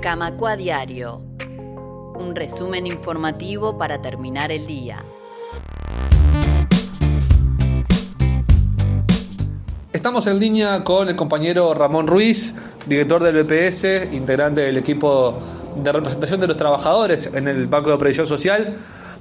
Camacua Diario. Un resumen informativo para terminar el día. Estamos en línea con el compañero Ramón Ruiz, director del BPS, integrante del equipo de representación de los trabajadores en el Banco de Previsión Social,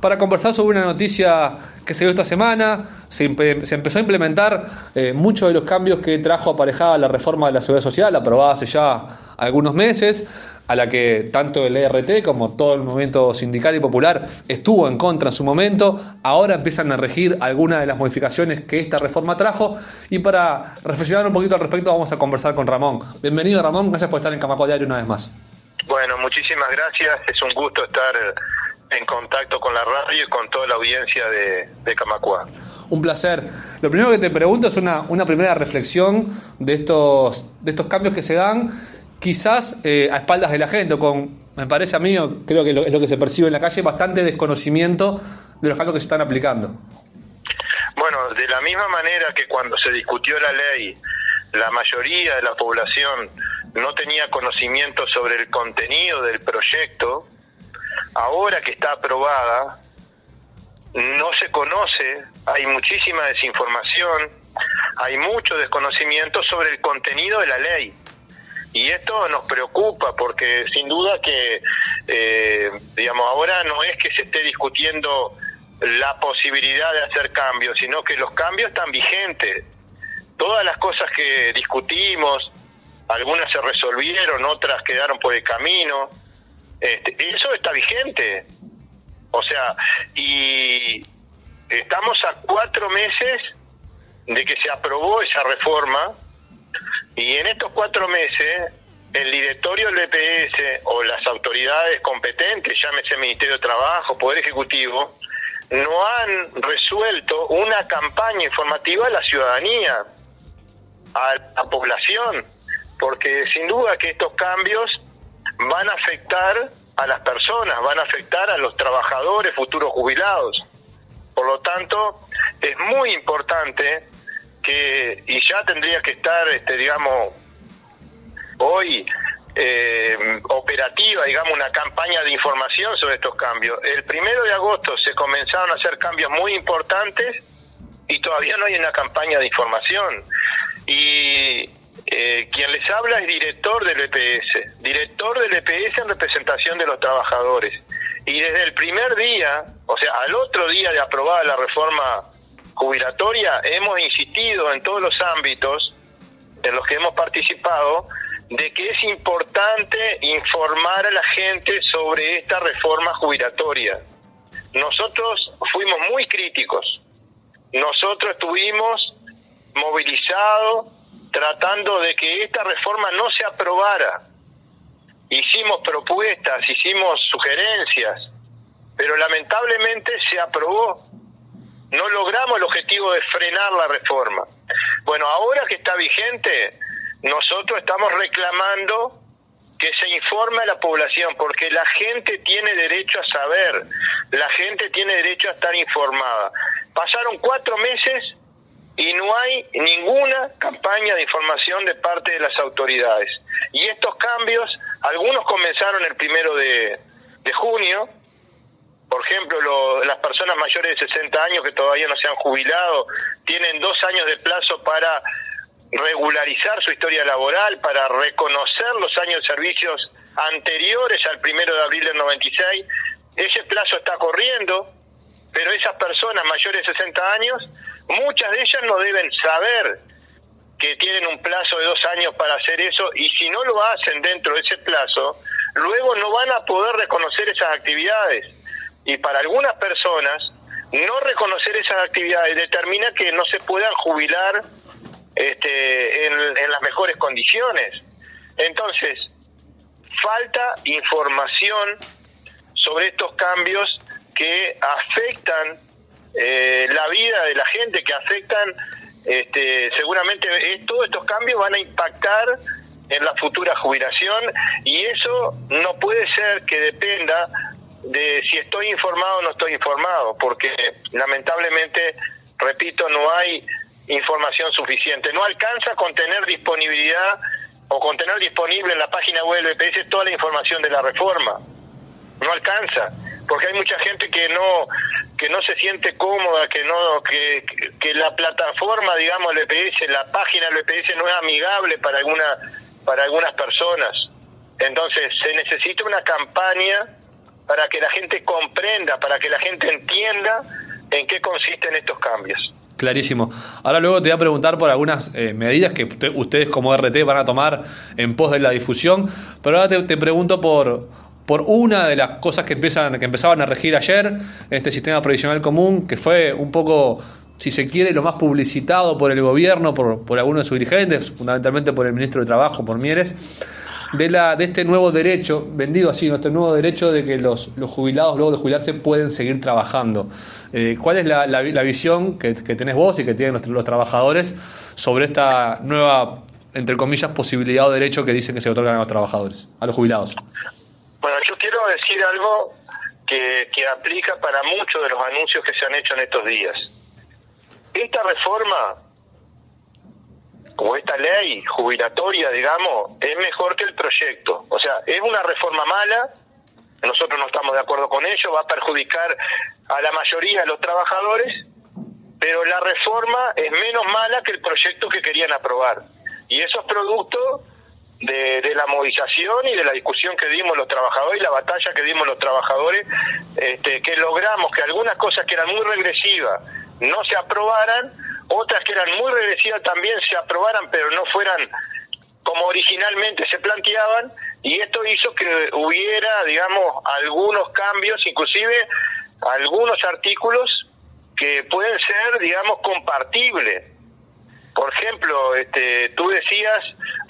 para conversar sobre una noticia que se dio esta semana. Se, empezó a implementar eh, muchos de los cambios que trajo aparejada la reforma de la seguridad social, aprobada hace ya algunos meses, a la que tanto el ERT como todo el movimiento sindical y popular estuvo en contra en su momento. Ahora empiezan a regir algunas de las modificaciones que esta reforma trajo. Y para reflexionar un poquito al respecto, vamos a conversar con Ramón. Bienvenido, Ramón. Gracias por estar en Camaco Diario una vez más. Bueno, muchísimas gracias. Es un gusto estar en contacto con la radio y con toda la audiencia de, de Camacua. Un placer. Lo primero que te pregunto es una, una primera reflexión de estos, de estos cambios que se dan, quizás eh, a espaldas de la gente, con, me parece a mí, creo que es lo que se percibe en la calle, bastante desconocimiento de los cambios que se están aplicando. Bueno, de la misma manera que cuando se discutió la ley, la mayoría de la población no tenía conocimiento sobre el contenido del proyecto, ahora que está aprobada, no se conoce, hay muchísima desinformación, hay mucho desconocimiento sobre el contenido de la ley. Y esto nos preocupa porque sin duda que, eh, digamos, ahora no es que se esté discutiendo la posibilidad de hacer cambios, sino que los cambios están vigentes. Todas las cosas que discutimos, algunas se resolvieron, otras quedaron por el camino, este, eso está vigente. O sea, y estamos a cuatro meses de que se aprobó esa reforma y en estos cuatro meses el directorio del BPS o las autoridades competentes, llámese Ministerio de Trabajo, Poder Ejecutivo, no han resuelto una campaña informativa a la ciudadanía, a la población, porque sin duda que estos cambios van a afectar a las personas, van a afectar a los trabajadores futuros jubilados. Por lo tanto, es muy importante que, y ya tendría que estar, este, digamos, hoy eh, operativa, digamos, una campaña de información sobre estos cambios. El primero de agosto se comenzaron a hacer cambios muy importantes y todavía no hay una campaña de información. Y eh, quien les habla es director del EPS, director del EPS en representación de los trabajadores. Y desde el primer día, o sea, al otro día de aprobada la reforma jubilatoria, hemos insistido en todos los ámbitos en los que hemos participado de que es importante informar a la gente sobre esta reforma jubilatoria. Nosotros fuimos muy críticos, nosotros estuvimos movilizados tratando de que esta reforma no se aprobara. Hicimos propuestas, hicimos sugerencias, pero lamentablemente se aprobó. No logramos el objetivo de frenar la reforma. Bueno, ahora que está vigente, nosotros estamos reclamando que se informe a la población, porque la gente tiene derecho a saber, la gente tiene derecho a estar informada. Pasaron cuatro meses y no hay ninguna campaña de información de parte de las autoridades. Y estos cambios, algunos comenzaron el primero de, junio, por ejemplo, las personas mayores de 60 años que todavía no se han jubilado tienen dos años de plazo para regularizar su historia laboral, para reconocer los años de servicios anteriores al primero de abril del 96. Ese plazo está corriendo, pero esas personas mayores de 60 años Muchas de ellas no deben saber que tienen un plazo de dos años para hacer eso y si no lo hacen dentro de ese plazo, luego no van a poder reconocer esas actividades. Y para algunas personas, no reconocer esas actividades determina que no se puedan jubilar este, en, en las mejores condiciones. Entonces, falta información sobre estos cambios que afectan eh, la vida de la gente que afectan, este, seguramente todos estos cambios van a impactar en la futura jubilación y eso no puede ser que dependa de si estoy informado o no estoy informado, porque lamentablemente, repito, no hay información suficiente, no alcanza con tener disponibilidad o con tener disponible en la página web del BPS toda la información de la reforma. No alcanza, porque hay mucha gente que no que no se siente cómoda, que no que, que la plataforma, digamos, del BPS, la página del BPS no es amigable para alguna para algunas personas. Entonces, se necesita una campaña para que la gente comprenda, para que la gente entienda en qué consisten estos cambios. Clarísimo. Ahora luego te voy a preguntar por algunas eh, medidas que ustedes como RT van a tomar en pos de la difusión, pero ahora te, pregunto por, por una de las cosas que empiezan que empezaban a regir ayer, este sistema provisional común, que fue un poco, si se quiere, lo más publicitado por el gobierno, por, por algunos de sus dirigentes, fundamentalmente por el ministro de Trabajo, por Mieres de, este nuevo derecho, vendido así, este nuevo derecho de que los, jubilados luego de jubilarse pueden seguir trabajando. Eh, ¿Cuál es la, visión que, que, tenés vos y que tienen los, los, trabajadores sobre esta nueva, entre comillas, posibilidad o derecho que dicen que se otorgan a los trabajadores, a los jubilados? Bueno, yo quiero decir algo que, que aplica para muchos de los anuncios que se han hecho en estos días. Esta reforma como esta ley jubilatoria, digamos, es mejor que el proyecto. O sea, es una reforma mala, nosotros no estamos de acuerdo con ello, va a perjudicar a la mayoría de los trabajadores, pero la reforma es menos mala que el proyecto que querían aprobar. Y eso es producto de, la movilización y de la discusión que dimos los trabajadores y la batalla que dimos los trabajadores, este, que logramos que algunas cosas que eran muy regresivas no se aprobaran otras que eran muy regresivas también se aprobaran, pero no fueran como originalmente se planteaban, y esto hizo que hubiera, digamos, algunos cambios, inclusive algunos artículos que pueden ser, digamos, compartibles. Por ejemplo, este, tú decías,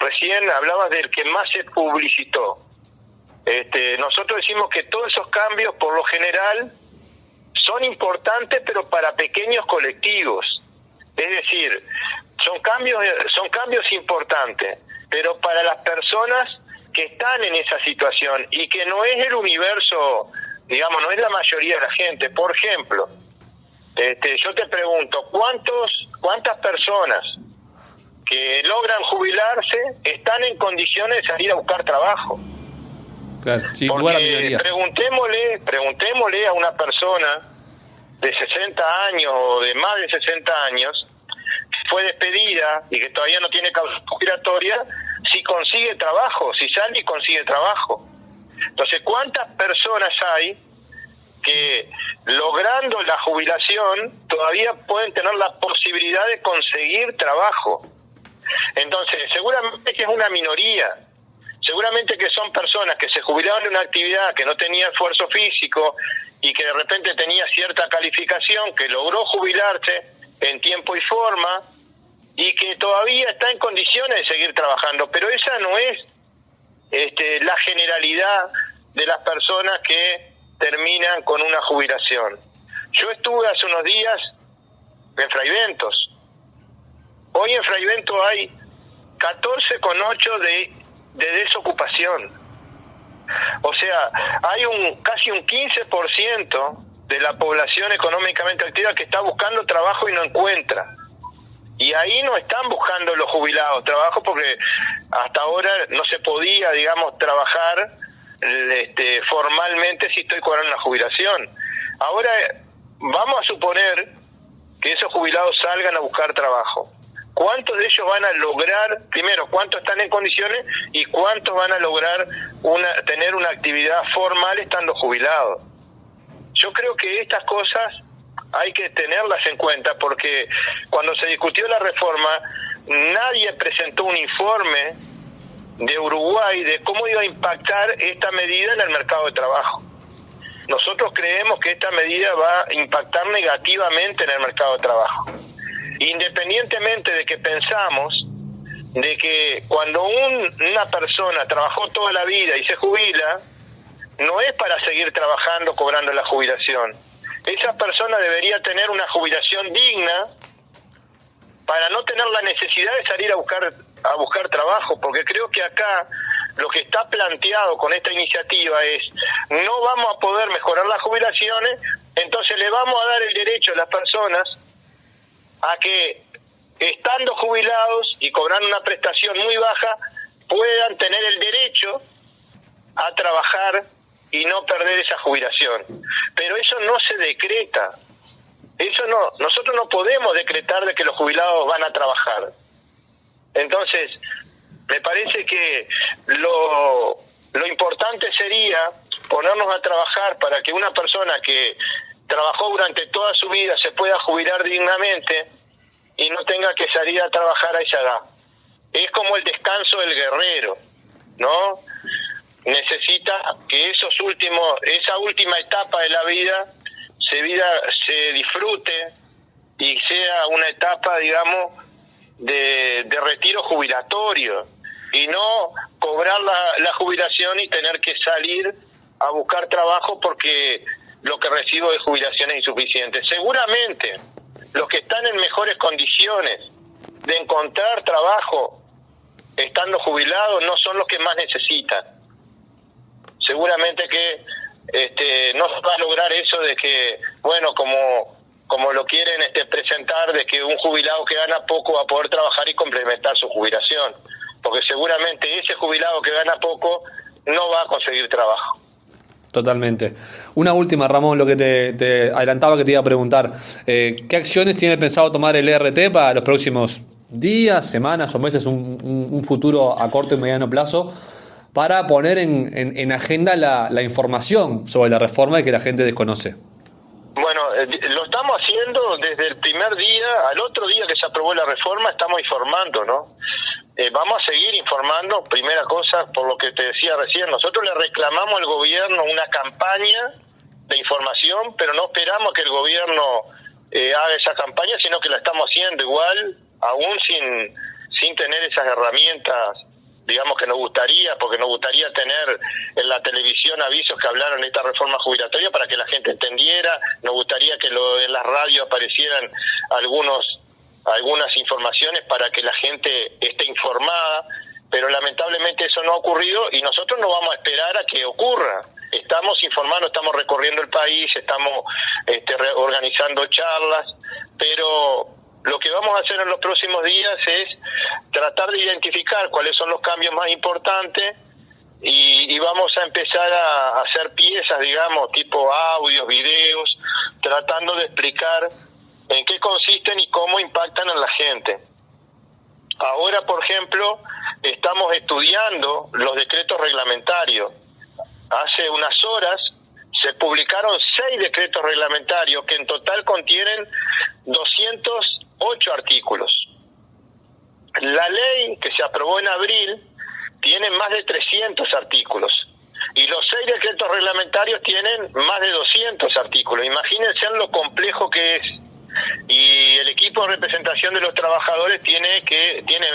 recién hablabas del que más se publicitó. Este, nosotros decimos que todos esos cambios, por lo general, son importantes, pero para pequeños colectivos. Es decir, son cambios, son cambios importantes, pero para las personas que están en esa situación y que no es el universo, digamos, no es la mayoría de la gente. Por ejemplo, este, yo te pregunto, ¿cuántos, ¿cuántas personas que logran jubilarse están en condiciones de salir a buscar trabajo? Claro, Porque preguntémosle, preguntémosle a una persona de 60 años o de más de 60 años fue despedida y que todavía no tiene causa jubilatoria, si consigue trabajo, si sale y consigue trabajo. Entonces, ¿cuántas personas hay que logrando la jubilación todavía pueden tener la posibilidad de conseguir trabajo? Entonces, seguramente que es una minoría, seguramente que son personas que se jubilaron en una actividad que no tenía esfuerzo físico y que de repente tenía cierta calificación, que logró jubilarse en tiempo y forma y que todavía está en condiciones de seguir trabajando, pero esa no es este, la generalidad de las personas que terminan con una jubilación. Yo estuve hace unos días en Fraiventos. Hoy en Fraivento hay 14,8 de, de desocupación. O sea, hay un casi un 15% de la población económicamente activa que está buscando trabajo y no encuentra. Y ahí no están buscando los jubilados trabajo porque hasta ahora no se podía, digamos, trabajar este, formalmente si estoy cobrando una jubilación. Ahora vamos a suponer que esos jubilados salgan a buscar trabajo. ¿Cuántos de ellos van a lograr, primero, cuántos están en condiciones y cuántos van a lograr una, tener una actividad formal estando jubilados? Yo creo que estas cosas hay que tenerlas en cuenta porque cuando se discutió la reforma nadie presentó un informe de Uruguay de cómo iba a impactar esta medida en el mercado de trabajo. Nosotros creemos que esta medida va a impactar negativamente en el mercado de trabajo. Independientemente de que pensamos de que cuando una persona trabajó toda la vida y se jubila, no es para seguir trabajando cobrando la jubilación. Esa persona debería tener una jubilación digna para no tener la necesidad de salir a buscar a buscar trabajo, porque creo que acá lo que está planteado con esta iniciativa es no vamos a poder mejorar las jubilaciones, entonces le vamos a dar el derecho a las personas a que estando jubilados y cobrando una prestación muy baja puedan tener el derecho a trabajar y no perder esa jubilación. Pero eso no se decreta. Eso no, nosotros no podemos decretar de que los jubilados van a trabajar. Entonces, me parece que lo, lo importante sería ponernos a trabajar para que una persona que trabajó durante toda su vida se pueda jubilar dignamente y no tenga que salir a trabajar a esa edad. Es como el descanso del guerrero, ¿no? Necesita que esos últimos, esa última etapa de la vida se vida se disfrute y sea una etapa, digamos, de, de retiro jubilatorio y no cobrar la, la jubilación y tener que salir a buscar trabajo porque lo que recibo de jubilación es insuficiente. Seguramente los que están en mejores condiciones de encontrar trabajo estando jubilados no son los que más necesitan. Seguramente que este, no se va a lograr eso de que, bueno, como, como lo quieren este, presentar, de que un jubilado que gana poco va a poder trabajar y complementar su jubilación. Porque seguramente ese jubilado que gana poco no va a conseguir trabajo. Totalmente. Una última, Ramón, lo que te, adelantaba que te iba a preguntar. Eh, ¿Qué acciones tiene pensado tomar el ERT para los próximos días, semanas o meses, un, futuro a corto y mediano plazo, para poner en, agenda la, información sobre la reforma y que la gente desconoce? Bueno, eh, lo estamos haciendo desde el primer día, al otro día que se aprobó la reforma, estamos informando, ¿no? Eh, vamos a seguir informando, primera cosa, por lo que te decía recién, nosotros le reclamamos al gobierno una campaña de información, pero no esperamos que el gobierno eh, haga esa campaña, sino que la estamos haciendo igual, aún sin, sin tener esas herramientas, digamos que nos gustaría, porque nos gustaría tener en la televisión avisos que hablaron de esta reforma jubilatoria para que la gente entendiera, nos gustaría que lo, en las radios aparecieran algunos algunas informaciones para que la gente esté informada, pero lamentablemente eso no ha ocurrido y nosotros no vamos a esperar a que ocurra. Estamos informando, estamos recorriendo el país, estamos este, organizando charlas, pero lo que vamos a hacer en los próximos días es tratar de identificar cuáles son los cambios más importantes y, y, vamos a empezar a hacer piezas, digamos, tipo audios, videos, tratando de explicar en qué consisten y cómo impactan en la gente. Ahora, por ejemplo, estamos estudiando los decretos reglamentarios. Hace unas horas se publicaron seis decretos reglamentarios que en total contienen 208 artículos. La ley que se aprobó en abril tiene más de 300 artículos y los seis decretos reglamentarios tienen más de 200 artículos. Imagínense lo complejo que es representación de los trabajadores tiene que tiene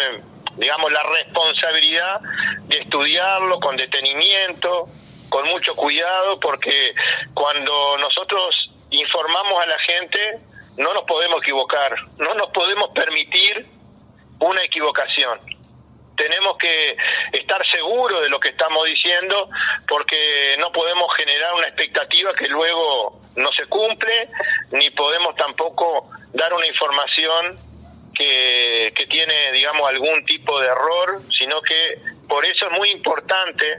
digamos la responsabilidad de estudiarlo con detenimiento con mucho cuidado porque cuando nosotros informamos a la gente no nos podemos equivocar no nos podemos permitir una equivocación. Tenemos que estar seguros de lo que estamos diciendo porque no podemos generar una expectativa que luego no se cumple, ni podemos tampoco dar una información que, que tiene, digamos, algún tipo de error, sino que por eso es muy importante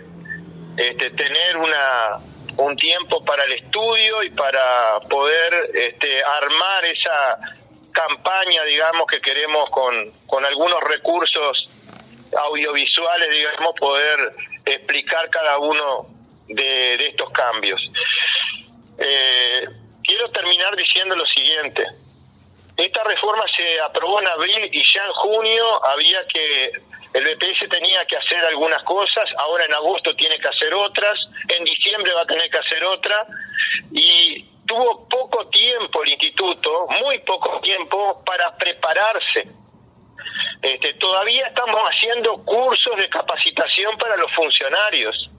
este, tener una, un tiempo para el estudio y para poder este, armar esa campaña, digamos, que queremos con, con algunos recursos audiovisuales, digamos, poder explicar cada uno de, estos cambios. Eh, quiero terminar diciendo lo siguiente. Esta reforma se aprobó en abril y ya en junio había que, el BPS tenía que hacer algunas cosas, ahora en agosto tiene que hacer otras, en diciembre va a tener que hacer otra, y tuvo poco tiempo el instituto, muy poco tiempo para prepararse este, todavía estamos haciendo cursos de capacitación para los funcionarios.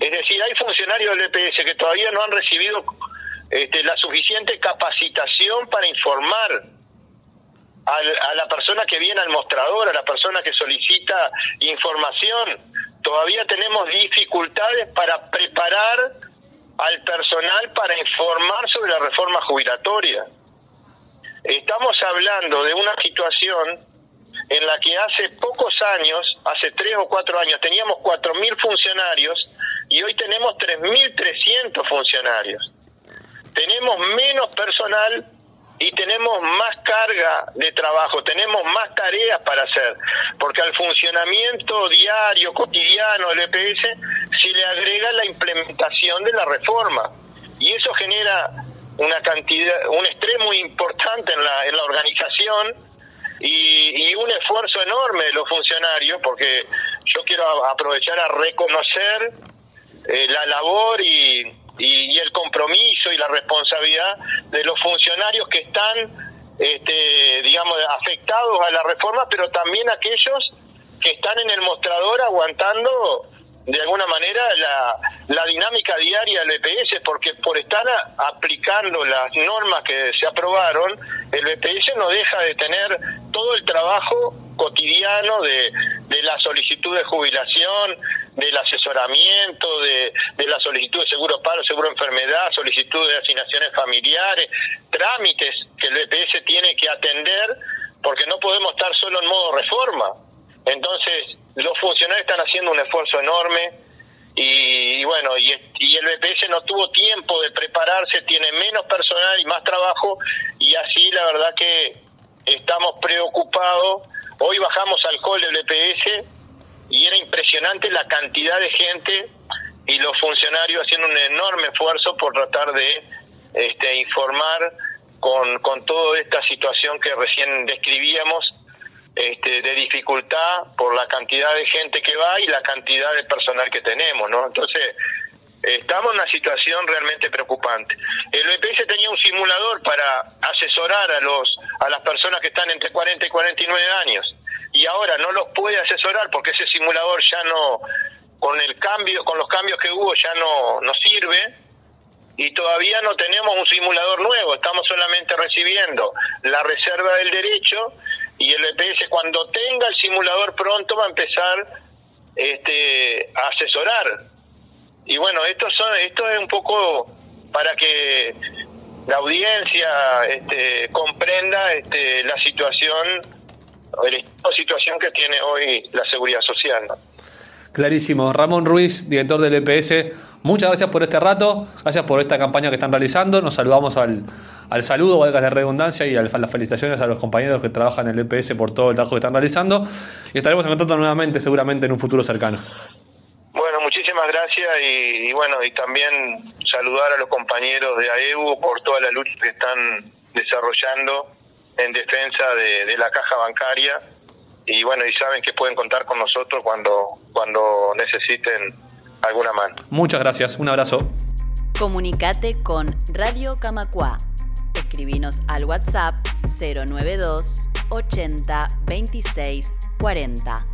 Es decir, hay funcionarios del EPS que todavía no han recibido este, la suficiente capacitación para informar a la persona que viene al mostrador, a la persona que solicita información. Todavía tenemos dificultades para preparar al personal para informar sobre la reforma jubilatoria. Estamos hablando de una situación en la que hace pocos años, hace tres o cuatro años, teníamos 4.000 funcionarios y hoy tenemos 3.300 funcionarios. Tenemos menos personal y tenemos más carga de trabajo, tenemos más tareas para hacer, porque al funcionamiento diario, cotidiano del EPS, se le agrega la implementación de la reforma. Y eso genera una cantidad, un estrés muy importante en la, en la organización y, un esfuerzo enorme de los funcionarios, porque yo quiero aprovechar a reconocer eh, la labor y, y, el compromiso y la responsabilidad de los funcionarios que están, este, digamos, afectados a la reforma, pero también aquellos que están en el mostrador aguantando de alguna manera la, la dinámica diaria del BPS, porque por estar aplicando las normas que se aprobaron, el BPS no deja de tener todo el trabajo cotidiano de, la solicitud de jubilación, del asesoramiento, de, de la solicitud de seguro paro, seguro enfermedad, solicitud de asignaciones familiares, trámites que el BPS tiene que atender, porque no podemos estar solo en modo reforma. Entonces, los funcionarios están haciendo un esfuerzo enorme y, bueno, y, y, el BPS no tuvo tiempo de prepararse, tiene menos personal y más trabajo y así la verdad que estamos preocupados. Hoy bajamos al del BPS y era impresionante la cantidad de gente y los funcionarios haciendo un enorme esfuerzo por tratar de este, informar con, con toda esta situación que recién describíamos este, de dificultad por la cantidad de gente que va y la cantidad de personal que tenemos, ¿no? Entonces, estamos en una situación realmente preocupante. El BPS tenía un simulador para asesorar a los a las personas que están entre 40 y 49 años y ahora no los puede asesorar porque ese simulador ya no con el cambio con los cambios que hubo ya no no sirve y todavía no tenemos un simulador nuevo, estamos solamente recibiendo la reserva del derecho y el EPS cuando tenga el simulador pronto va a empezar este, a asesorar. Y bueno, esto, son, esto es un poco para que la audiencia este, comprenda este, la situación, la situación que tiene hoy la seguridad social. Clarísimo. Ramón Ruiz, director del EPS, muchas gracias por este rato, gracias por esta campaña que están realizando. Nos saludamos al, al saludo, valga la redundancia, y las felicitaciones a los compañeros que trabajan en el EPS por todo el trabajo que están realizando. Y estaremos en contacto nuevamente, seguramente en un futuro cercano. Gracias y, bueno, y también saludar a los compañeros de AEU por toda la lucha que están desarrollando en defensa de, la caja bancaria y bueno, y saben que pueden contar con nosotros cuando, cuando necesiten alguna mano. Muchas gracias, un abrazo. Comunicate con Radio Camacua escribinos al WhatsApp 092 80 26 40.